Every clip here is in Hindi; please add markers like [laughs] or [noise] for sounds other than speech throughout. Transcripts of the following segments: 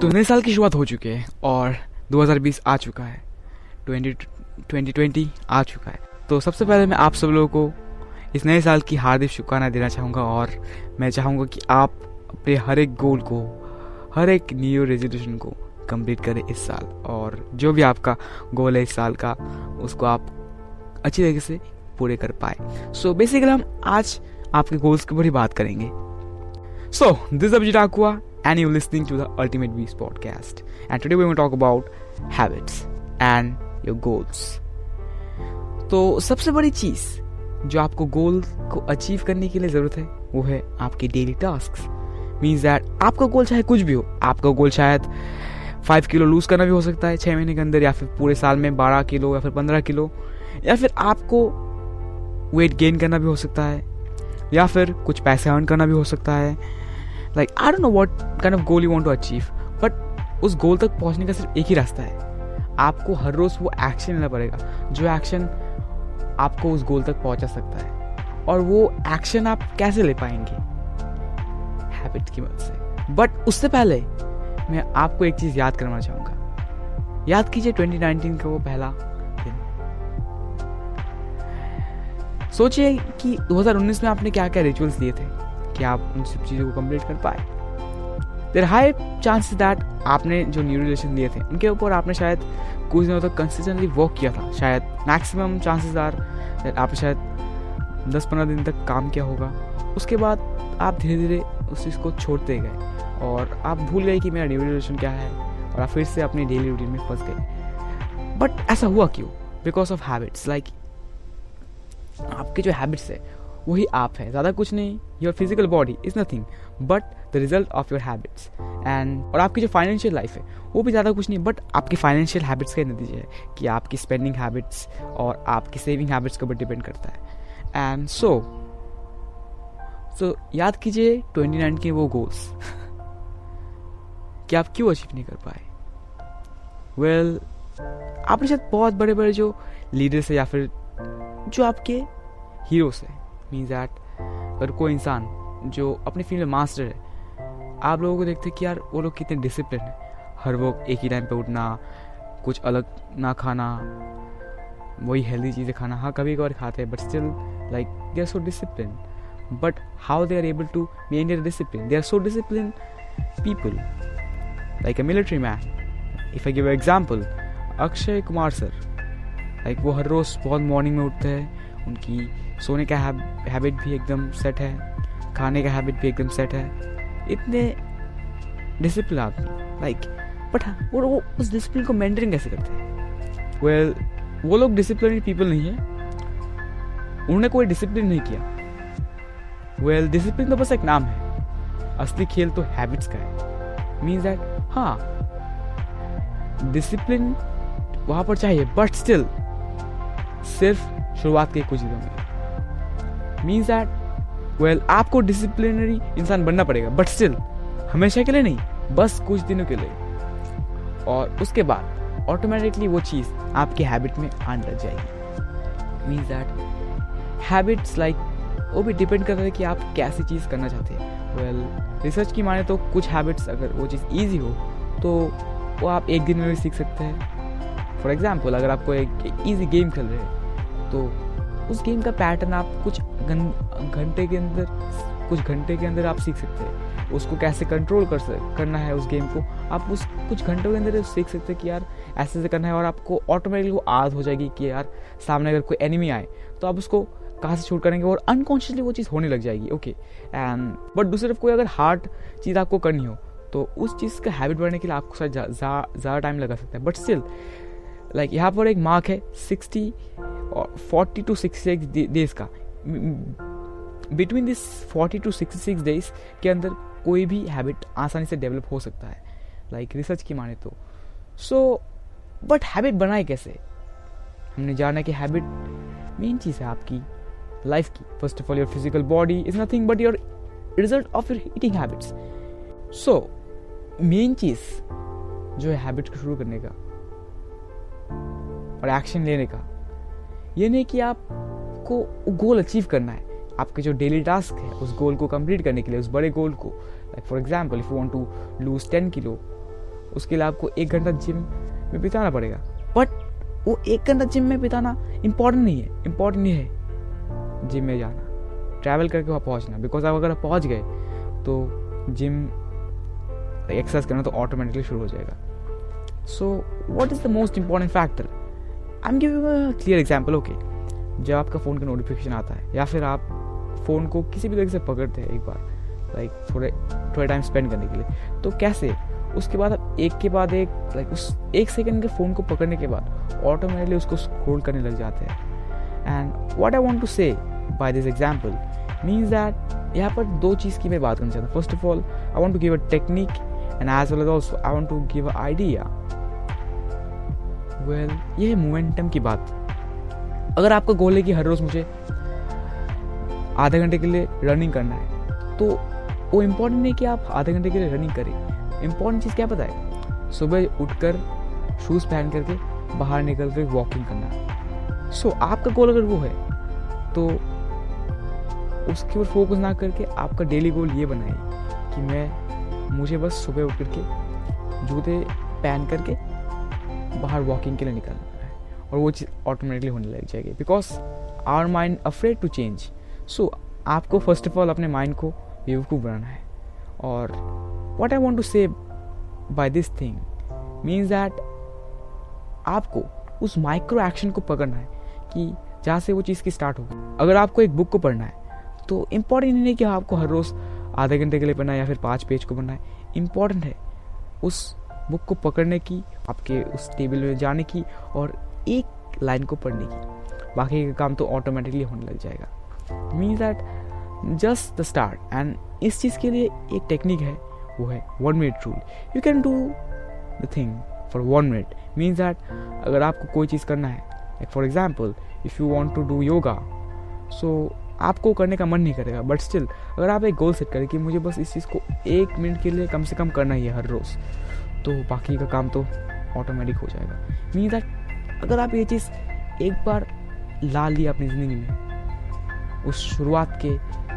तो नए साल की शुरुआत हो चुकी है और 2020 आ चुका है। 20 2020 आ चुका है। तो सबसे पहले मैं आप सब लोगों को इस नए साल की हार्दिक शुभकामनाएँ देना चाहूँगा और मैं चाहूँगा कि आप अपने हर एक गोल को, हर एक न्यू रेजोल्यूशन को कंप्लीट करें इस साल और जो भी आपका गोल है इस साल का, उसको आप अच्छी तरीके से पूरे कर पाए। सो बेसिकली हम आज आपके गोल्स के ऊपर ही बात करेंगे। सो दिस अभिजीत आकुआ and you're listening to the Ultimate Beast podcast. And today we're going to talk about habits and your goals. तो सबसे बड़ी चीज़ जो आपको गोल को अचीव करने के लिए ज़रूरत है, वो है आपके डेली टास्क मीन्स दैट आपका गोल चाहे कुछ भी हो, आपका गोल शायद फाइव किलो लूज करना भी हो सकता है छह महीने के अंदर, या फिर पूरे साल में बारह किलो या फिर पंद्रह किलो या फिर आपको वेट गेन करना भी हो सकता है, या फिर कुछ पैसे अर्न करना भी हो सकता है like I don't know what kind of goal you want to achieve but उस गोल तक पहुँचने का सिर्फ़ एक ही रास्ता है। आपको हर रोज वो एक्शन लेना पड़ेगा, जो एक्शन आपको उस गोल तक पहुँचा सकता है। और वो एक्शन आप कैसे ले पाएँगे? हैबिट की मदद से। बट उससे पहले मैं आपको एक चीज़ याद करना चाहूँगा। याद कीजिए 2019 का वो पहला दिन। सोचिए कि 2019 में आपने क्या क्या रिचुअल्स दिए थे? कि आप उन सब चीज़ों को कंप्लीट कर पाए। देर हाई चांसेस दैट आपने जो न्यू रिलेशन लिए थे, उनके ऊपर आपने शायद कुछ दिनों तक कंसिस्टेंटली वर्क किया था। शायद मैक्सिमम चांसेस आर आपने शायद दस पंद्रह दिन तक काम किया होगा। उसके बाद आप धीरे धीरे उस चीज़ को छोड़ते गए और आप भूल गए कि मेरा न्यू रिलेशन क्या है और आप फिर से अपनी डेली रूटीन में फंस गए। बट ऐसा हुआ क्यों? बिकॉज़ ऑफ़ हैबिट्स लाइक आपके जो हैबिट्स है वही आप है। ज़्यादा कुछ नहीं। Your physical body is nothing but the result of your habits and और आपकी जो फाइनेंशियल लाइफ है वो भी ज़्यादा कुछ नहीं बट आपकी फाइनेंशियल हैबिट्स का नतीजे है कि आपकी स्पेंडिंग हैबिट्स और आपकी सेविंग हैबिट्स के ऊपर डिपेंड करता है। एंड सो सो याद कीजिए ट्वेंटी नाइन के वो गोल्स [laughs] कि आप क्यों अचीव नहीं कर पाए? वेल well, आपने शायद बहुत बड़े बड़े जो लीडर्स है या फिर जो आपके हीरोज है मीन्स दैट अगर कोई इंसान जो अपनी फ़ील्ड में मास्टर है, आप लोगों को देखते हैं कि यार वो लोग कितने डिसिप्लिन है। हर वो एक ही टाइम पे उठना, कुछ अलग ना खाना, वही हेल्दी चीज़ें खाना। हाँ कभी कभार खाते हैं but still like they are so discipline but how they are able to maintain discipline they are so discipline people like a military man if I give example Akshay Kumar sir like वो हर रोज़ बहुत मॉर्निंग में उठते हैं। उनकी सोने का हैबिट भी एकदम सेट है। खाने का हैबिट भी एकदम सेट है। इतने डिसिप्लिन आदमी लाइक बट वो वो उस डिसिप्लिन को मेंटेन कैसे करते हैं? वेल well, वो लोग डिसिप्लिन पीपल नहीं है। उन्होंने कोई डिसिप्लिन नहीं किया। वेल well, डिसिप्लिन तो बस एक नाम है। असली खेल तो हैबिट्स का है। मीन्स दैट हाँ डिसिप्लिन वहाँ पर चाहिए बट स्टिल सिर्फ़ शुरुआत के कुछ दिनों में। मीन्स दैट वेल आपको डिसिप्लिनरी इंसान बनना पड़ेगा बट स्टिल हमेशा के लिए नहीं बस कुछ दिनों के लिए। और उसके बाद ऑटोमेटिकली वो चीज़ आपके हैबिट में आने लग जाएगी। मीन्स दैट हैबिट्स लाइक वो भी डिपेंड करता है कि आप कैसी चीज़ करना चाहते हैं। वेल well, रिसर्च की माने तो कुछ हैबिट्स अगर वो चीज़ ईजी हो तो वो आप एक दिन में भी सीख सकते हैं। फॉर एग्ज़ाम्पल अगर आपको एक ईजी गेम खेल रहे हैं तो उस गेम का पैटर्न आप कुछ घंटे के अंदर, कुछ घंटे के अंदर आप सीख सकते हैं। उसको कैसे कंट्रोल कर सक, करना है उस गेम को, आप उस कुछ घंटों के अंदर सीख सकते हैं कि यार, ऐसे ऐसे करना है और आपको ऑटोमेटिकली वो आदत हो जाएगी कि यार, सामने अगर कोई एनिमी आए तो आप उसको कहाँ से शूट करेंगे और अनकॉन्शियसली वो चीज़ होने लग जाएगी। ओके एंड बट दूसरी तरफ़ कोई अगर हार्ड चीज़ आपको करनी हो तो उस चीज़ का हैबिट बढ़ने के लिए आपको शायद ज़्यादा टाइम लगा सकता है। बट स्टिल लाइक यहाँ पर एक मार्क है सिक्सटी और forty to sixty six days का। Between this forty to sixty six days के अंदर कोई भी हैबिट आसानी से डेवलप हो सकता है। लाइक like रिसर्च की माने तो। सो बट हैबिट बनाए कैसे? हमने जाना कि हैबिट मेन चीज़ है आपकी लाइफ की। First of all your physical body is nothing but your result of your eating habits so main चीज़ जो है हैबिट को शुरू करने का और एक्शन लेने का। ये नहीं कि आपको गोल अचीव करना है। आपके जो डेली टास्क है, उस गोल को कंप्लीट करने के लिए, उस बड़े गोल को like for example if you want to lose ten kilo उसके लिए आपको एक घंटा जिम में बिताना पड़ेगा। बट वो एक घंटा जिम में बिताना इम्पोर्टेंट नहीं है। इम्पोर्टेंट नहीं है जिम में जाना ट्रैवल करके वहाँ पहुँचना। बिकॉज़ आप अगर पहुँच गए तो जिम एक्सरसाइज करना तो ऑटोमेटिकली शुरू हो जाएगा। So what is the most important factor I am giving clear example okay जब आपका फ़ोन का नोटिफिकेशन आता है, या फिर आप फ़ोन को किसी भी तरीके से पकड़ते हैं एक बार लाइक थोड़े थोड़े टाइम स्पेंड करने के लिए तो कैसे? उसके बाद आप एक के बाद एक लाइक उस एक सेकंड के फ़ोन को पकड़ने के बाद ऑटोमेटिकली उसको स्क्रोल करने लग जाते हैं। And what I want to say by this example means that यहाँ पर दो चीज़ की मैं बात करना चाहता हूँ। First of all I want to give a technique and as well as also I want to give a idea well ये है मोमेंटम की बात। अगर आपका गोल है कि हर रोज़ मुझे आधे घंटे के लिए रनिंग करना है तो वो इम्पोर्टेंट नहीं कि आप आधे घंटे के लिए रनिंग करें। इम्पोर्टेंट चीज़ क्या पता है? सुबह उठकर शूज़ पहन करके बाहर निकल कर वॉकिंग करना। सो so, आपका गोल अगर वो है तो उसके ऊपर फोकस ना करके आपका डेली गोल ये बनाए कि मैं मुझे बस सुबह उठ करके जूते पहन करके बाहर वॉकिंग के लिए निकलना है और वो चीज़ ऑटोमेटिकली होने लग जाएगी। Because our mind afraid to change so आपको फ़र्स्ट ऑफ़ ऑल अपने माइंड को बेवकूफ़ बनाना है। और what I want to say by this thing means that आपको उस माइक्रो एक्शन को पकड़ना है कि जहाँ से वो चीज़ की स्टार्ट होगी। अगर आपको एक बुक को पढ़ना है तो इंपॉर्टेंट नहीं कि आपको हर रोज़ आधे घंटे के लिए पढ़ना है या फिर पाँच पेज को पढ़ना है। इंपॉर्टेंट है उस बुक को पकड़ने की, आपके उस टेबल में जाने की और एक लाइन को पढ़ने की। बाकी का काम तो ऑटोमेटिकली होने लग जाएगा। Means that just the start and इस चीज़ के लिए एक टेक्निक है, वो है one minute rule you can do the thing for one minute means that अगर आपको कोई चीज़ करना है for example if you want to do yoga so आपको करने का मन नहीं करेगा बट स्टिल अगर आप एक गोल सेट करें कि मुझे बस इस चीज़ को एक मिनट के लिए कम से कम करना ही है हर रोज़ तो बाकी का काम तो ऑटोमेटिक हो जाएगा। मीन दैट अगर आप ये चीज़ एक बार ला लिया अपनी ज़िंदगी में, उस शुरुआत के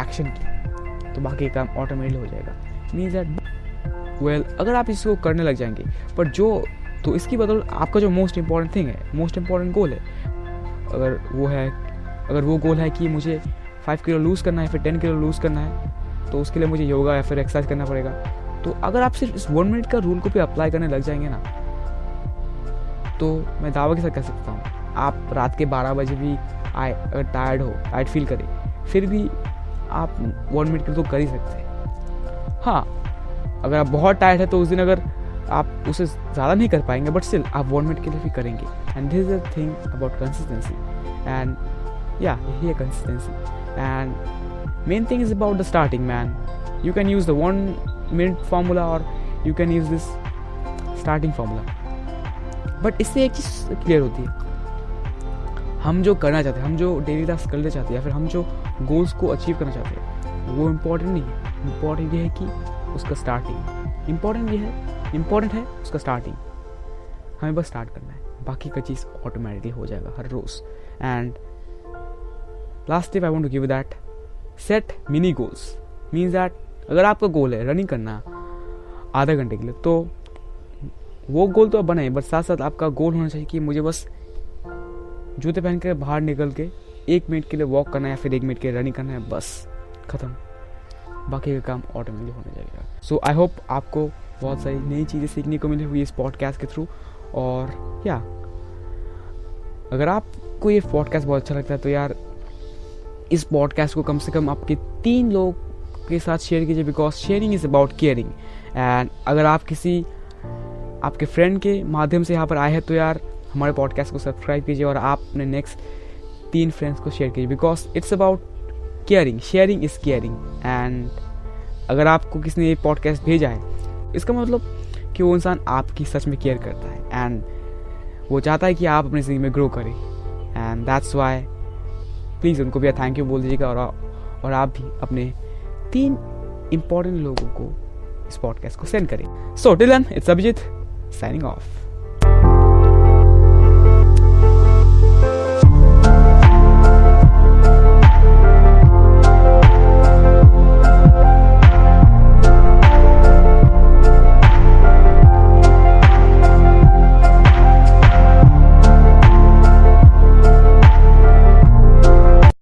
एक्शन की तो बाकी काम ऑटोमेटिक हो जाएगा। मीन दैट वेल अगर आप इसको करने लग जाएँगे पर जो तो इसकी बदल आपका जो मोस्ट इंपॉर्टेंट थिंग है मोस्ट इंपॉर्टेंट गोल है, अगर वो है, अगर वो गोल है कि मुझे फाइव किलो लूज़ करना है, फिर टेन किलो लूज़ करना है तो उसके लिए मुझे योगा या फिर एक्सरसाइज करना पड़ेगा। तो अगर आप सिर्फ़ इस वन मिनट का रूल को भी अप्लाई करने लग जाएँगे ना तो मैं दावा के साथ कह सकता हूँ? आप रात के बारह बजे भी आए, अगर टायर्ड हो टायर्ड फील करें, फिर भी आप वन मिनट के तो कर ही सकते हैं। हाँ अगर आप बहुत टायर्ड है तो उस दिन अगर आप उसे ज़्यादा नहीं कर पाएँगे बट स्टिल आप वन मिनट के लिए भी करेंगे। And this is the thing about consistency and या यही है consistency and main thing is about the starting man you can use the one minute formula और you can use this starting formula but इससे एक चीज़ क्लियर होती है। हम जो करना चाहते हैं, हम जो डेली टास्क करना चाहते हैं या फिर हम जो गोल्स को अचीव करना चाहते हैं, वो इम्पोर्टेंट नहीं है। इम्पोर्टेंट ये है कि उसका स्टार्टिंग इम्पोर्टेंट ये है इम्पोर्टेंट है, उसका स्टार्टिंग हमें बस स्टार्ट करना है। बाकी का चीज़ ऑटोमेटिकली हो जाएगा हर रोज़। And last tip I want to give that set mini goals means that अगर आपका गोल है रनिंग करना आधा घंटे के लिए तो वो गोल तो आप बने बट साथ साथ आपका गोल होना चाहिए कि मुझे बस जूते पहन के बाहर निकल के एक मिनट के लिए वॉक करना है या फिर एक मिनट के लिए रनिंग करना है, बस, ख़त्म। बाकी का काम ऑटोमेटिक होने जाएगा सो आई होप आपको बहुत सारी नई चीज़ें सीखने को मिली हुई इस पॉडकास्ट के थ्रू और या अगर आपको ये पॉडकास्ट बहुत अच्छा लगता है तो यार, इस पॉडकास्ट को कम से कम आपके तीन लोग के साथ शेयर कीजिए because sharing is about caring and अगर आप किसी, आपके फ्रेंड के माध्यम से यहाँ पर आए हैं तो यार हमारे पॉडकास्ट को सब्सक्राइब कीजिए और आप अपने नेक्स्ट तीन फ्रेंड्स को शेयर कीजिए because it's about caring sharing is caring and अगर आपको किसी ने ये पॉडकास्ट भेजा है, इसका मतलब कि वो इंसान आपकी सच में केयर करता है। एंड वो चाहता है कि आप अपनी ज़िंदगी में ग्रो करें। एंड दैट्स वाई प्लीज़ उनको भी थैंक यू बोल दीजिएगा और और आप भी अपने तीन इंपॉर्टेंट लोगों को इस पॉडकास्ट को सेंड करें। So till it's Abhijeet signing off